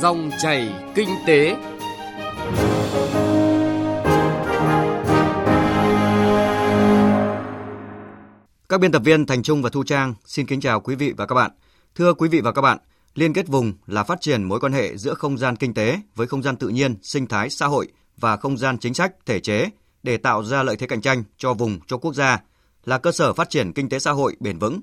Dòng chảy kinh tế. Các biên tập viên Thành Trung và Thu Trang xin kính chào quý vị và các bạn. Thưa quý vị và các bạn, liên kết vùng là phát triển mối quan hệ giữa không gian kinh tế với không gian tự nhiên, sinh thái, xã hội và không gian chính sách, thể chế để tạo ra lợi thế cạnh tranh cho vùng, cho quốc gia, là cơ sở phát triển kinh tế xã hội bền vững.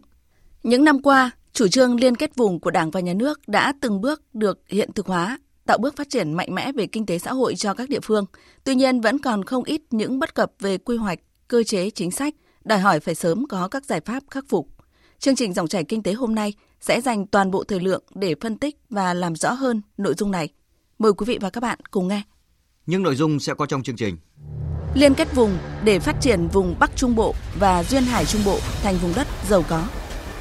Những năm qua, chủ trương liên kết vùng của Đảng và Nhà nước đã từng bước được hiện thực hóa, tạo bước phát triển mạnh mẽ về kinh tế xã hội cho các địa phương. Tuy nhiên vẫn còn không ít những bất cập về quy hoạch, cơ chế chính sách, đòi hỏi phải sớm có các giải pháp khắc phục. Chương trình dòng chảy kinh tế hôm nay sẽ dành toàn bộ thời lượng để phân tích và làm rõ hơn nội dung này. Mời quý vị và các bạn cùng nghe. Những nội dung sẽ có trong chương trình. Liên kết vùng để phát triển vùng Bắc Trung Bộ và Duyên Hải Trung Bộ thành vùng đất giàu có.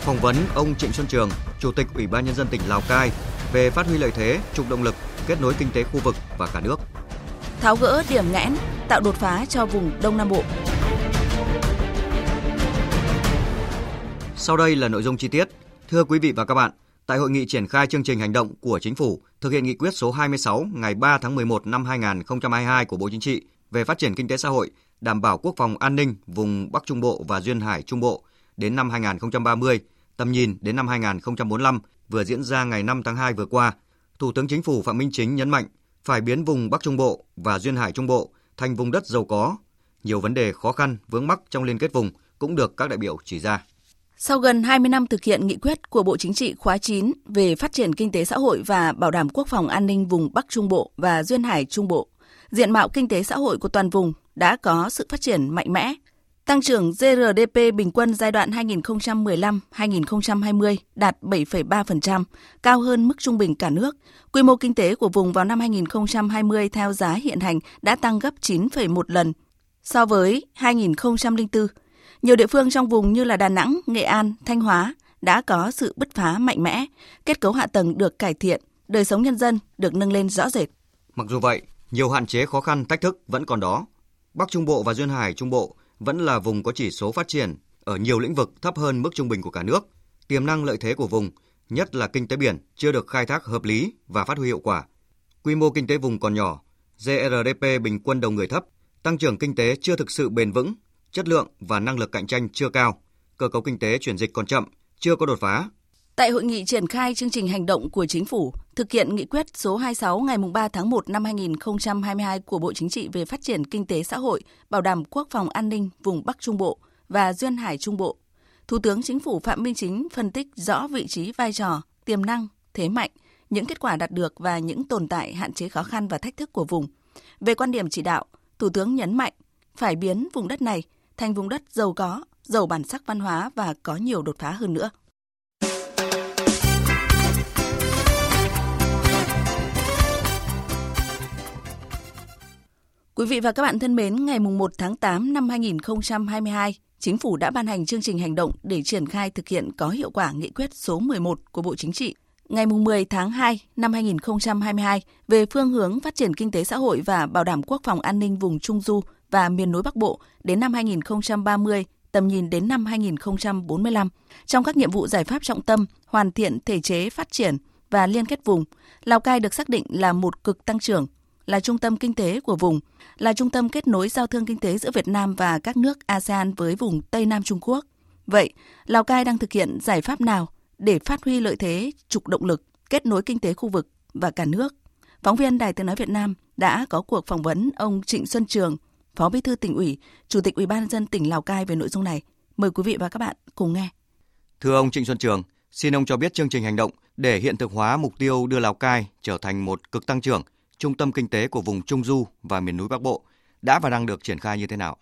Phỏng vấn ông Trịnh Xuân Trường, Chủ tịch Ủy ban Nhân dân tỉnh Lào Cai về phát huy lợi thế, trục động lực, kết nối kinh tế khu vực và cả nước. Tháo gỡ điểm nghẽn, tạo đột phá cho vùng Đông Nam Bộ. Sau đây là nội dung chi tiết. Thưa quý vị và các bạn, tại hội nghị triển khai chương trình hành động của Chính phủ thực hiện nghị quyết số 26 ngày 3 tháng 11 năm 2022 của Bộ Chính trị về phát triển kinh tế xã hội, đảm bảo quốc phòng an ninh vùng Bắc Trung Bộ và Duyên Hải Trung Bộ đến năm 2030, tầm nhìn đến năm 2045 vừa diễn ra ngày 5 tháng 2 vừa qua, Thủ tướng Chính phủ Phạm Minh Chính nhấn mạnh phải biến vùng Bắc Trung Bộ và Duyên Hải Trung Bộ thành vùng đất giàu có. Nhiều vấn đề khó khăn, vướng mắc trong liên kết vùng cũng được các đại biểu chỉ ra. Sau gần 20 năm thực hiện nghị quyết của Bộ Chính trị khóa 9 về phát triển kinh tế xã hội và bảo đảm quốc phòng an ninh vùng Bắc Trung Bộ và Duyên Hải Trung Bộ, diện mạo kinh tế xã hội của toàn vùng đã có sự phát triển mạnh mẽ. Tăng trưởng GRDP bình quân giai đoạn 2015-2020 đạt 7,3%, cao hơn mức trung bình cả nước. Quy mô kinh tế của vùng vào năm 2020 theo giá hiện hành đã tăng gấp 9,1 lần so với 2004 nhiều địa phương trong vùng như là Đà Nẵng, Nghệ An, Thanh Hóa đã có sự bứt phá mạnh mẽ, kết cấu hạ tầng được cải thiện, đời sống nhân dân được nâng lên rõ rệt. Mặc dù vậy, nhiều hạn chế khó khăn thách thức vẫn còn đó. Bắc Trung Bộ và Duyên Hải Trung Bộ vẫn là vùng có chỉ số phát triển ở nhiều lĩnh vực thấp hơn mức trung bình của cả nước. Tiềm năng lợi thế của vùng, nhất là kinh tế biển, chưa được khai thác hợp lý và phát huy hiệu quả. Quy mô kinh tế vùng còn nhỏ, GRDP bình quân đầu người thấp, tăng trưởng kinh tế chưa thực sự bền vững chất lượng và năng lực cạnh tranh chưa cao, cơ cấu kinh tế chuyển dịch còn chậm, chưa có đột phá. Tại hội nghị triển khai chương trình hành động của chính phủ thực hiện nghị quyết số 26 ngày 3 tháng 1 năm 2022 của Bộ Chính trị về phát triển kinh tế xã hội, bảo đảm quốc phòng an ninh vùng Bắc Trung Bộ và Duyên Hải Trung Bộ, Thủ tướng Chính phủ Phạm Minh Chính phân tích rõ vị trí vai trò, tiềm năng, thế mạnh, những kết quả đạt được và những tồn tại hạn chế khó khăn và thách thức của vùng. Về quan điểm chỉ đạo, Thủ tướng nhấn mạnh phải biến vùng đất này thành vùng đất giàu có, giàu bản sắc văn hóa và có nhiều đột phá hơn nữa. Quý vị và các bạn thân mến, ngày 1 tháng 8 năm 2022, Chính phủ đã ban hành chương trình hành động để triển khai thực hiện có hiệu quả nghị quyết số 11 của Bộ Chính trị ngày 10 tháng 2 năm 2022 về phương hướng phát triển kinh tế xã hội và bảo đảm quốc phòng an ninh vùng Trung Du và miền núi Bắc Bộ đến năm 2030, tầm nhìn đến năm 2045. Trong các nhiệm vụ giải pháp trọng tâm, hoàn thiện thể chế phát triển và liên kết vùng, Lào Cai được xác định là một cực tăng trưởng, là trung tâm kinh tế của vùng, là trung tâm kết nối giao thương kinh tế giữa Việt Nam và các nước ASEAN với vùng Tây Nam Trung Quốc. Vậy, Lào Cai đang thực hiện giải pháp nào để phát huy lợi thế trục động lực, kết nối kinh tế khu vực và cả nước? Phóng viên Đài Tiếng Nói Việt Nam đã có cuộc phỏng vấn ông Trịnh Xuân Trường, Phó Bí thư tỉnh ủy, Chủ tịch Ủy ban nhân dân tỉnh Lào Cai về nội dung này. Mời quý vị và các bạn cùng nghe. Thưa ông Trịnh Xuân Trường, xin ông cho biết chương trình hành động để hiện thực hóa mục tiêu đưa Lào Cai trở thành một cực tăng trưởng, trung tâm kinh tế của vùng Trung Du và miền núi Bắc Bộ đã và đang được triển khai như thế nào?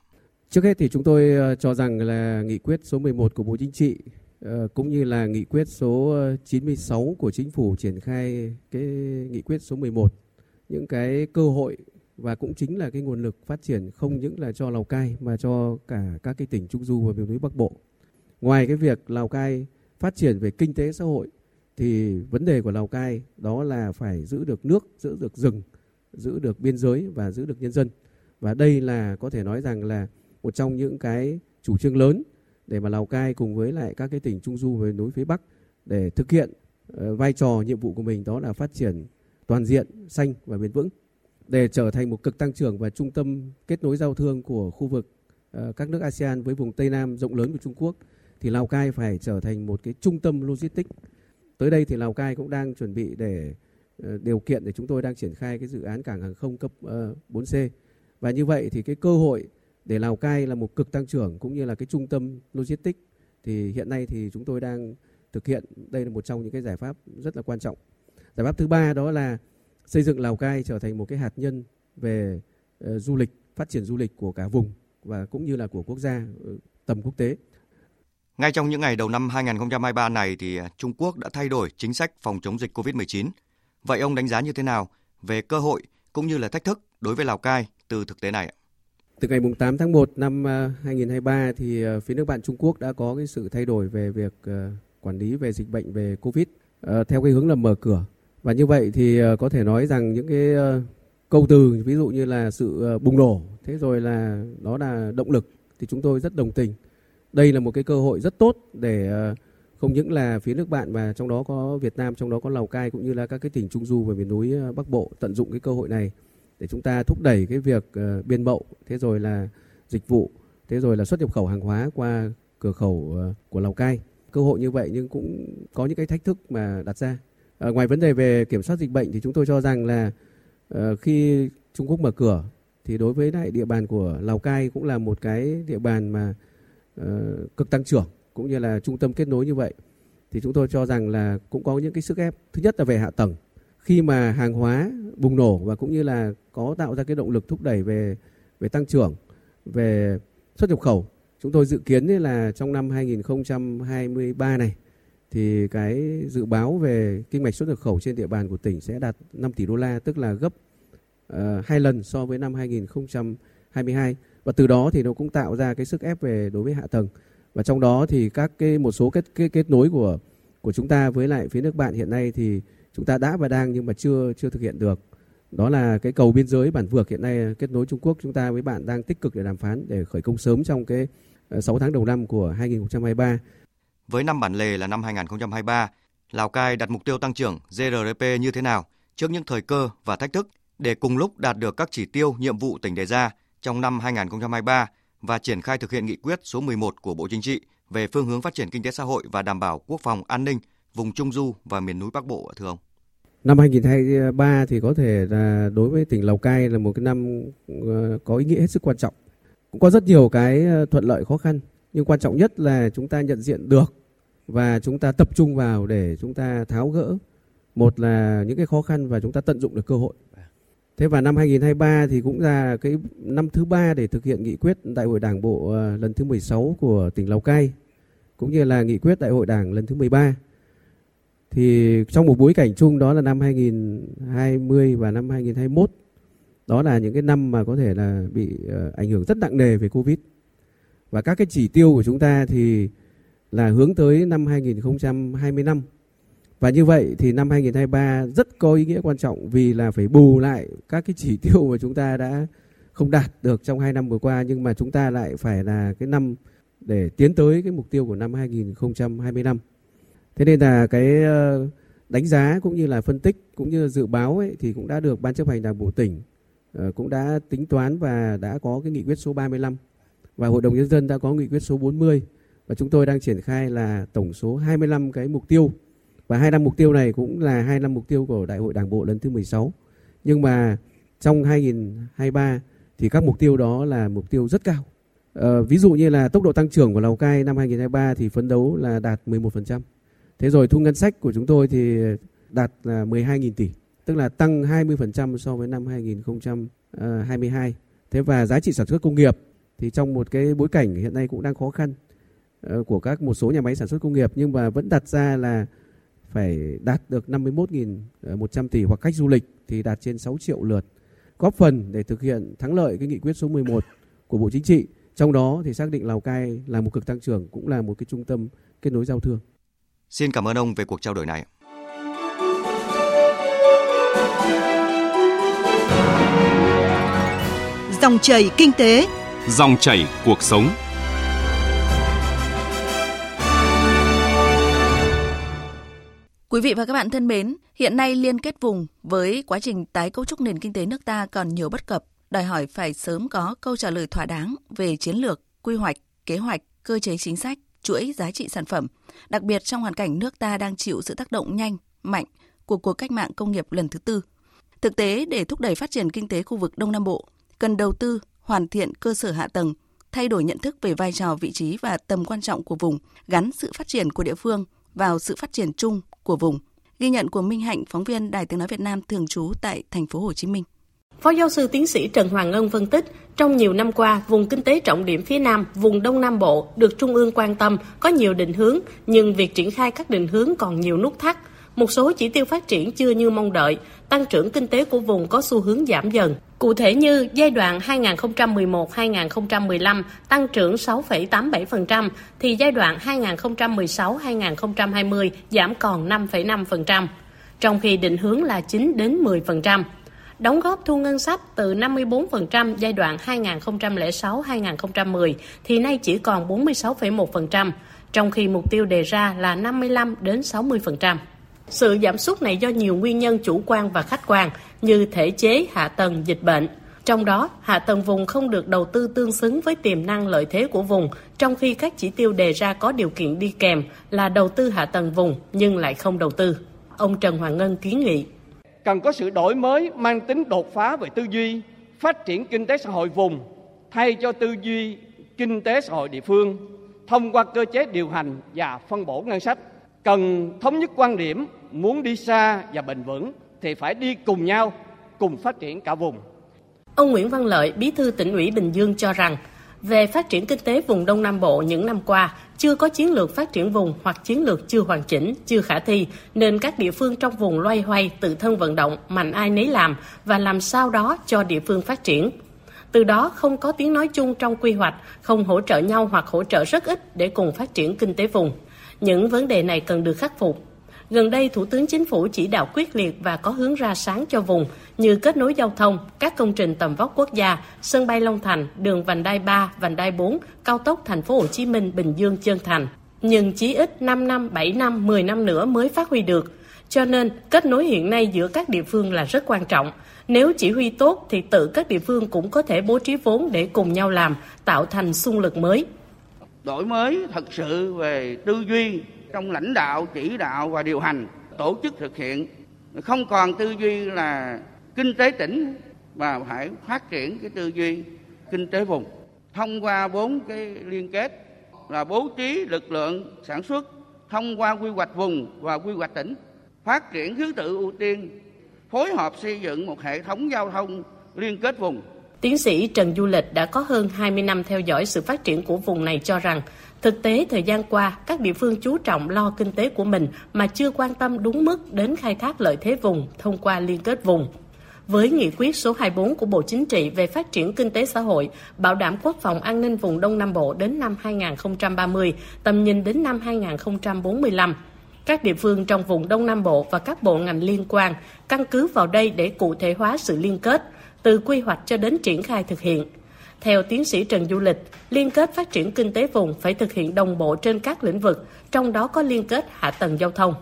Trước hết thì chúng tôi ờ, cho rằng là nghị quyết số 11 của Bộ Chính trị ờ, cũng như là nghị quyết số ờ, 96 của chính phủ triển khai cái nghị quyết số 11 những cái cơ hội và cũng chính là cái nguồn lực phát triển không những là cho Lào Cai mà cho cả các cái tỉnh Trung Du và miền núi Bắc Bộ. Ngoài cái việc Lào Cai phát triển về kinh tế xã hội thì vấn đề của Lào Cai đó là phải giữ được nước, giữ được rừng, giữ được biên giới và giữ được nhân dân. Và đây là có thể nói rằng là một trong những cái chủ trương lớn để mà Lào Cai cùng với lại các cái tỉnh Trung Du và núi phía Bắc để thực hiện ờ, vai trò nhiệm vụ của mình đó là phát triển toàn diện, xanh và bền vững. Để trở thành một cực tăng trưởng và trung tâm kết nối giao thương của khu vực ờ, các nước ASEAN với vùng Tây Nam rộng lớn của Trung Quốc thì Lào Cai phải trở thành một cái trung tâm logistics. Tới đây thì Lào Cai cũng đang chuẩn bị để ờ, điều kiện để chúng tôi đang triển khai cái dự án cảng hàng không cấp ờ, 4C. Và như vậy thì cái cơ hội để Lào Cai là một cực tăng trưởng cũng như là cái trung tâm logistics thì hiện nay thì chúng tôi đang thực hiện đây là một trong những cái giải pháp rất là quan trọng. Giải pháp thứ ba đó là xây dựng Lào Cai trở thành một cái hạt nhân về ờ, du lịch, phát triển du lịch của cả vùng và cũng như là của quốc gia tầm quốc tế. Ngay trong những ngày đầu năm 2023 này thì à, Trung Quốc đã thay đổi chính sách phòng chống dịch COVID-19. Vậy ông đánh giá như thế nào về cơ hội cũng như là thách thức đối với Lào Cai từ thực tế này? Từ ngày 8 tháng 1 năm à, 2023 thì à, phía nước bạn Trung Quốc đã có cái sự thay đổi về việc quản lý về dịch bệnh về Covid theo cái hướng là mở cửa và như vậy thì có thể nói rằng những cái câu từ ví dụ như là sự bùng nổ, thế rồi là đó là động lực thì chúng tôi rất đồng tình. Đây là một cái cơ hội rất tốt để ờ, không những là phía nước bạn và trong đó có Việt Nam, trong đó có Lào Cai cũng như là các cái tỉnh Trung Du và miền núi ờ, Bắc Bộ tận dụng cái cơ hội này để chúng ta thúc đẩy cái việc ờ, biên mậu, thế rồi là dịch vụ, thế rồi là xuất nhập khẩu hàng hóa qua cửa khẩu của Lào Cai. Cơ hội như vậy nhưng cũng có những cái thách thức mà đặt ra. À, ngoài vấn đề về kiểm soát dịch bệnh thì chúng tôi cho rằng là uh, khi Trung Quốc mở cửa thì đối với lại địa bàn của Lào Cai cũng là một cái địa bàn mà uh, Ờ, cực tăng trưởng cũng như là trung tâm kết nối như vậy thì chúng tôi cho rằng là cũng có những cái sức ép. Thứ nhất là về hạ tầng. Khi mà hàng hóa bùng nổ và cũng như là có tạo ra cái động lực thúc đẩy về về tăng trưởng về xuất nhập khẩu chúng tôi dự kiến là trong năm 2023 này thì cái dự báo về kinh mạch xuất nhập khẩu trên địa bàn của tỉnh sẽ đạt 5 tỷ đô la, tức là gấp uh, hai lần so với năm 2022 và từ đó thì nó cũng tạo ra cái sức ép về đối với hạ tầng. Và trong đó thì các cái một số kết kết, kết nối của của chúng ta với lại phía nước bạn hiện nay thì chúng ta đã và đang nhưng mà chưa chưa thực hiện được. Đó là cái cầu biên giới bản vược hiện nay kết nối Trung Quốc chúng ta với bạn đang tích cực để đàm phán để khởi công sớm trong cái ờ, 6 tháng đầu năm của 2023 với năm bản lề là năm 2023, Lào Cai đặt mục tiêu tăng trưởng GRDP như thế nào trước những thời cơ và thách thức để cùng lúc đạt được các chỉ tiêu nhiệm vụ tỉnh đề ra trong năm 2023 và triển khai thực hiện nghị quyết số 11 của Bộ Chính trị về phương hướng phát triển kinh tế xã hội và đảm bảo quốc phòng an ninh vùng Trung Du và miền núi Bắc Bộ, thưa ông? Năm 2023 thì có thể là đối với tỉnh Lào Cai là một cái năm ờ, có ý nghĩa hết sức quan trọng. Cũng có rất nhiều cái ờ, thuận lợi khó khăn, nhưng quan trọng nhất là chúng ta nhận diện được và chúng ta tập trung vào để chúng ta tháo gỡ một là những cái khó khăn và chúng ta tận dụng được cơ hội thế và năm 2023 thì cũng là cái năm thứ ba để thực hiện nghị quyết đại hội đảng bộ ờ, lần thứ 16 của tỉnh Lào Cai, cũng như là nghị quyết đại hội đảng lần thứ 13 thì trong một bối cảnh chung đó là năm 2020 và năm 2021 đó là những cái năm mà có thể là bị ờ, ảnh hưởng rất nặng nề về Covid và các cái chỉ tiêu của chúng ta thì là hướng tới năm 2025. Và như vậy thì năm 2023 rất có ý nghĩa quan trọng vì là phải bù lại các cái chỉ tiêu mà chúng ta đã không đạt được trong hai năm vừa qua nhưng mà chúng ta lại phải là cái năm để tiến tới cái mục tiêu của năm 2025. Thế nên là cái ờ, đánh giá cũng như là phân tích cũng như là dự báo ấy, thì cũng đã được ban chấp hành đảng bộ tỉnh ờ, cũng đã tính toán và đã có cái nghị quyết số 35 và Hội đồng Nhân dân đã có nghị quyết số 40 và chúng tôi đang triển khai là tổng số 25 cái mục tiêu và hai năm mục tiêu này cũng là hai năm mục tiêu của Đại hội Đảng bộ lần thứ 16. Nhưng mà trong 2023 thì các mục tiêu đó là mục tiêu rất cao. Ờ, ví dụ như là tốc độ tăng trưởng của Lào Cai năm 2023 thì phấn đấu là đạt 11%. Thế rồi thu ngân sách của chúng tôi thì đạt là 12.000 tỷ, tức là tăng 20% so với năm 2022. Ờ, Thế và giá trị sản xuất công nghiệp thì trong một cái bối cảnh hiện nay cũng đang khó khăn ờ, của các một số nhà máy sản xuất công nghiệp nhưng mà vẫn đặt ra là phải đạt được 51.100 tỷ hoặc khách du lịch thì đạt trên 6 triệu lượt góp phần để thực hiện thắng lợi cái nghị quyết số 11 của Bộ Chính trị. Trong đó thì xác định Lào Cai là một cực tăng trưởng cũng là một cái trung tâm kết nối giao thương. Xin cảm ơn ông về cuộc trao đổi này. Dòng chảy kinh tế Dòng chảy cuộc sống. Quý vị và các bạn thân mến, Hiện nay liên kết vùng với quá trình tái cấu trúc nền kinh tế nước ta còn nhiều bất cập, đòi hỏi phải sớm có câu trả lời thỏa đáng về chiến lược, quy hoạch, kế hoạch, cơ chế chính sách, chuỗi giá trị sản phẩm, đặc biệt trong hoàn cảnh nước ta đang chịu sự tác động nhanh, mạnh của cuộc cách mạng công nghiệp lần thứ tư. Thực tế, để thúc đẩy phát triển kinh tế khu vực Đông Nam Bộ, cần đầu tư, hoàn thiện cơ sở hạ tầng, thay đổi nhận thức về vai trò, vị trí và tầm quan trọng của vùng, gắn sự phát triển của địa phương vào sự phát triển chung của vùng. Ghi nhận của Minh Hạnh, phóng viên Đài Tiếng nói Việt Nam thường trú tại thành phố Hồ Chí Minh. Phó giáo sư tiến sĩ Trần Hoàng Ngân phân tích, trong nhiều năm qua, vùng kinh tế trọng điểm phía Nam, vùng Đông Nam Bộ được Trung ương quan tâm, có nhiều định hướng, nhưng việc triển khai các định hướng còn nhiều nút thắt. Một số chỉ tiêu phát triển chưa như mong đợi, tăng trưởng kinh tế của vùng có xu hướng giảm dần. Cụ thể như giai đoạn 2011-2015 tăng trưởng 6,87%, thì giai đoạn 2016-2020 giảm còn 5,5%, trong khi định hướng là 9 đến 10% đóng góp thu ngân sách từ 54% giai đoạn 2006-2010 thì nay chỉ còn 46,1%, trong khi mục tiêu đề ra là 55 đến 60%. Sự giảm sút này do nhiều nguyên nhân chủ quan và khách quan như thể chế, hạ tầng, dịch bệnh. Trong đó, hạ tầng vùng không được đầu tư tương xứng với tiềm năng lợi thế của vùng, trong khi các chỉ tiêu đề ra có điều kiện đi kèm là đầu tư hạ tầng vùng nhưng lại không đầu tư. Ông Trần Hoàng Ngân kiến nghị cần có sự đổi mới mang tính đột phá về tư duy, phát triển kinh tế xã hội vùng thay cho tư duy kinh tế xã hội địa phương thông qua cơ chế điều hành và phân bổ ngân sách. Cần thống nhất quan điểm muốn đi xa và bền vững thì phải đi cùng nhau, cùng phát triển cả vùng. Ông Nguyễn Văn Lợi, Bí thư tỉnh ủy Bình Dương cho rằng về phát triển kinh tế vùng Đông Nam Bộ những năm qua, chưa có chiến lược phát triển vùng hoặc chiến lược chưa hoàn chỉnh, chưa khả thi, nên các địa phương trong vùng loay hoay tự thân vận động, mạnh ai nấy làm và làm sao đó cho địa phương phát triển. Từ đó không có tiếng nói chung trong quy hoạch, không hỗ trợ nhau hoặc hỗ trợ rất ít để cùng phát triển kinh tế vùng. Những vấn đề này cần được khắc phục. Gần đây, Thủ tướng Chính phủ chỉ đạo quyết liệt và có hướng ra sáng cho vùng như kết nối giao thông, các công trình tầm vóc quốc gia, sân bay Long Thành, đường vành đai 3, vành đai 4, cao tốc thành phố Hồ Chí Minh, Bình Dương, Trơn Thành. Nhưng chí ít 5 năm, 7 năm, 10 năm nữa mới phát huy được. Cho nên, kết nối hiện nay giữa các địa phương là rất quan trọng. Nếu chỉ huy tốt thì tự các địa phương cũng có thể bố trí vốn để cùng nhau làm, tạo thành xung lực mới. Đổi mới thật sự về tư duy trong lãnh đạo, chỉ đạo và điều hành, tổ chức thực hiện. Không còn tư duy là kinh tế tỉnh mà phải phát triển cái tư duy kinh tế vùng. Thông qua bốn cái liên kết là bố trí lực lượng sản xuất thông qua quy hoạch vùng và quy hoạch tỉnh phát triển thứ tự ưu tiên phối hợp xây dựng một hệ thống giao thông liên kết vùng. Tiến sĩ Trần Du Lịch đã có hơn 20 năm theo dõi sự phát triển của vùng này cho rằng Thực tế thời gian qua, các địa phương chú trọng lo kinh tế của mình mà chưa quan tâm đúng mức đến khai thác lợi thế vùng thông qua liên kết vùng. Với nghị quyết số 24 của Bộ Chính trị về phát triển kinh tế xã hội, bảo đảm quốc phòng an ninh vùng Đông Nam Bộ đến năm 2030, tầm nhìn đến năm 2045, các địa phương trong vùng Đông Nam Bộ và các bộ ngành liên quan căn cứ vào đây để cụ thể hóa sự liên kết, từ quy hoạch cho đến triển khai thực hiện – theo tiến sĩ Trần Du Lịch, liên kết phát triển kinh tế vùng phải thực hiện đồng bộ trên các lĩnh vực, trong đó có liên kết hạ tầng giao thông.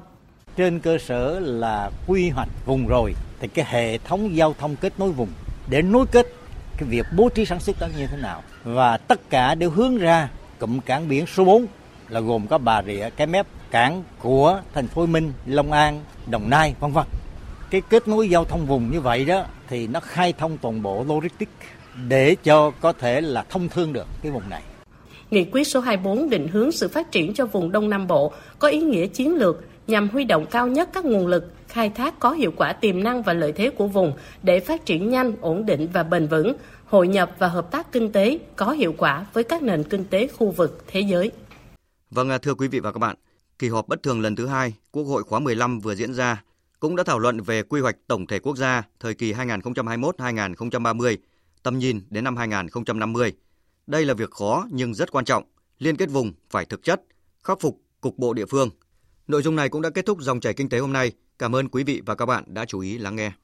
Trên cơ sở là quy hoạch vùng rồi thì cái hệ thống giao thông kết nối vùng để nối kết cái việc bố trí sản xuất đó như thế nào và tất cả đều hướng ra cụm cảng biển số 4 là gồm có Bà Rịa, Cái Mép, cảng của thành phố Hồ Minh, Long An, Đồng Nai, vân vân. Cái kết nối giao thông vùng như vậy đó thì nó khai thông toàn bộ logistics để cho có thể là thông thương được cái vùng này. Nghị quyết số 24 định hướng sự phát triển cho vùng Đông Nam Bộ có ý nghĩa chiến lược nhằm huy động cao nhất các nguồn lực, khai thác có hiệu quả tiềm năng và lợi thế của vùng để phát triển nhanh, ổn định và bền vững, hội nhập và hợp tác kinh tế có hiệu quả với các nền kinh tế khu vực thế giới. Vâng, thưa quý vị và các bạn, kỳ họp bất thường lần thứ hai Quốc hội khóa 15 vừa diễn ra cũng đã thảo luận về quy hoạch tổng thể quốc gia thời kỳ 2021-2030 tầm nhìn đến năm 2050. Đây là việc khó nhưng rất quan trọng, liên kết vùng phải thực chất, khắc phục cục bộ địa phương. Nội dung này cũng đã kết thúc dòng chảy kinh tế hôm nay. Cảm ơn quý vị và các bạn đã chú ý lắng nghe.